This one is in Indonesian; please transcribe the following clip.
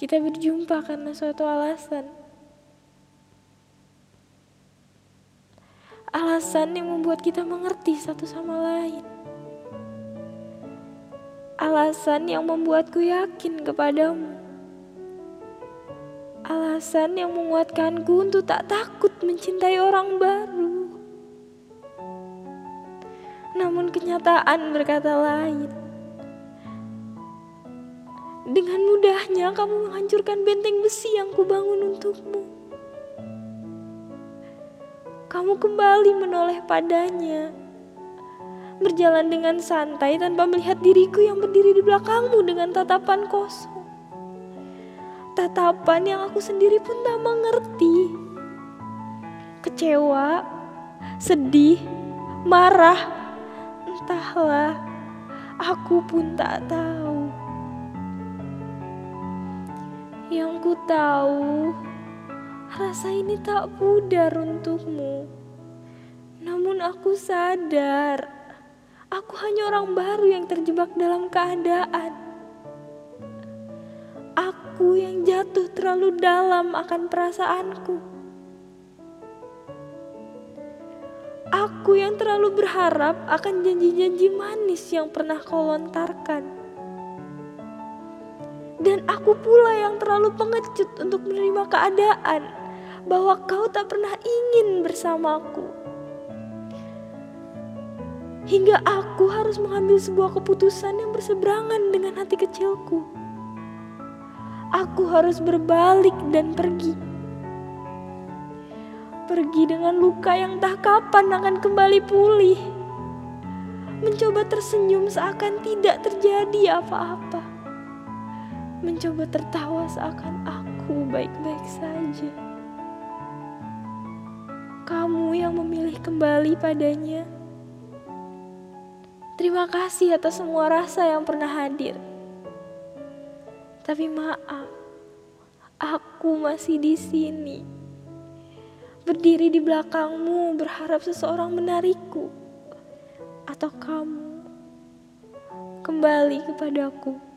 Kita berjumpa karena suatu alasan. Alasan yang membuat kita mengerti satu sama lain. Alasan yang membuatku yakin kepadamu. Alasan yang menguatkanku untuk tak takut mencintai orang baru. Namun kenyataan berkata lain. Dengan mudahnya kamu menghancurkan benteng besi yang kubangun untukmu. Kamu kembali menoleh padanya. Berjalan dengan santai tanpa melihat diriku yang berdiri di belakangmu dengan tatapan kosong. Tatapan yang aku sendiri pun tak mengerti. Kecewa, sedih, marah, entahlah. Aku pun tak tahu. Yang ku tahu, rasa ini tak pudar untukmu. Namun aku sadar, aku hanya orang baru yang terjebak dalam keadaan. Aku yang jatuh terlalu dalam akan perasaanku. Aku yang terlalu berharap akan janji-janji manis yang pernah kau lontarkan. Dan aku pula yang terlalu pengecut untuk menerima keadaan bahwa kau tak pernah ingin bersamaku. Hingga aku harus mengambil sebuah keputusan yang berseberangan dengan hati kecilku. Aku harus berbalik dan pergi. Pergi dengan luka yang tak kapan akan kembali pulih. Mencoba tersenyum seakan tidak terjadi apa-apa mencoba tertawa seakan aku baik-baik saja. Kamu yang memilih kembali padanya. Terima kasih atas semua rasa yang pernah hadir. Tapi maaf, aku masih di sini. Berdiri di belakangmu berharap seseorang menarikku. Atau kamu kembali kepadaku.